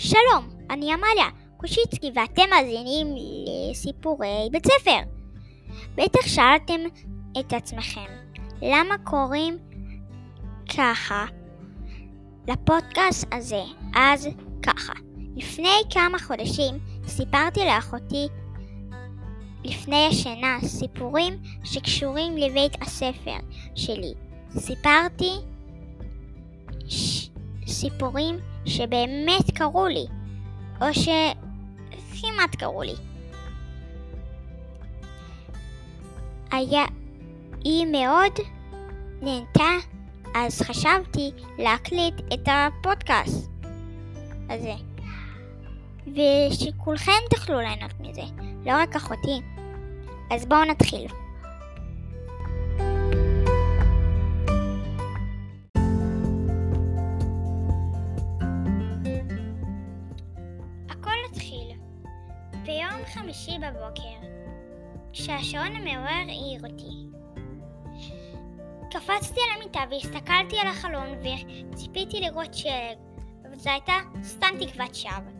שלום, אני עמליה קושיצקי ואתם מאזינים לסיפורי בית ספר. בטח שאלתם את עצמכם, למה קוראים ככה לפודקאסט הזה? אז ככה, לפני כמה חודשים סיפרתי לאחותי לפני השינה סיפורים שקשורים לבית הספר שלי. סיפרתי ש... סיפורים שבאמת קרו לי, או שכמעט קרו לי. היה... היא מאוד נהנתה, אז חשבתי להקליט את הפודקאסט הזה. ושכולכם תוכלו ליהנות מזה, לא רק אחותי. אז בואו נתחיל. ביום חמישי בבוקר, כשהשעון המעורר העיר אותי. קפצתי על המיטה והסתכלתי על החלון וציפיתי לראות שלג, אבל זו הייתה סתם תקוות שווא.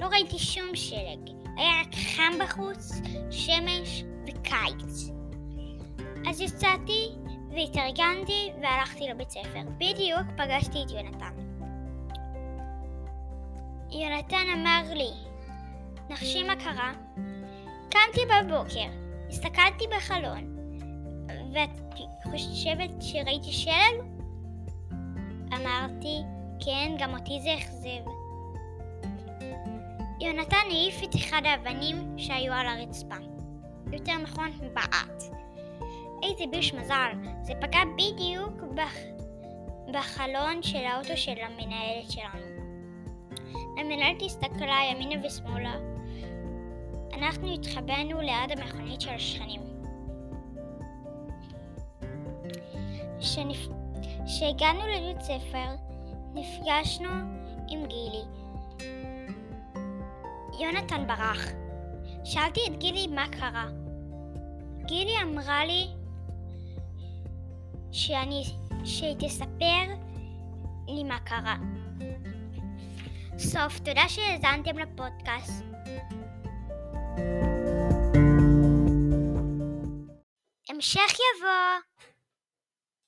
לא ראיתי שום שלג, היה רק חם בחוץ, שמש וקיץ. אז יצאתי והתארגנתי והלכתי לבית ספר. בדיוק פגשתי את יונתן. יונתן אמר לי, נחשי מה קרה? קמתי בבוקר, הסתכלתי בחלון, ואת חושבת שראיתי שלג? אמרתי, כן, גם אותי זה אכזב. יונתן העיף את אחד האבנים שהיו על הרצפה. יותר נכון, בעט. איזה ביש מזל, זה פגע בדיוק בח... בחלון של האוטו של המנהלת שלנו. המנהלת הסתכלה ימינה ושמאלה. אנחנו התחבאנו ליד המכונית של השכנים. כשהגענו לבית ספר, נפגשנו עם גילי. יונתן ברח. שאלתי את גילי מה קרה. גילי אמרה לי שאני, שהיא תספר לי מה קרה. סוף, תודה שהאזנתם לפודקאסט. המשך יבוא.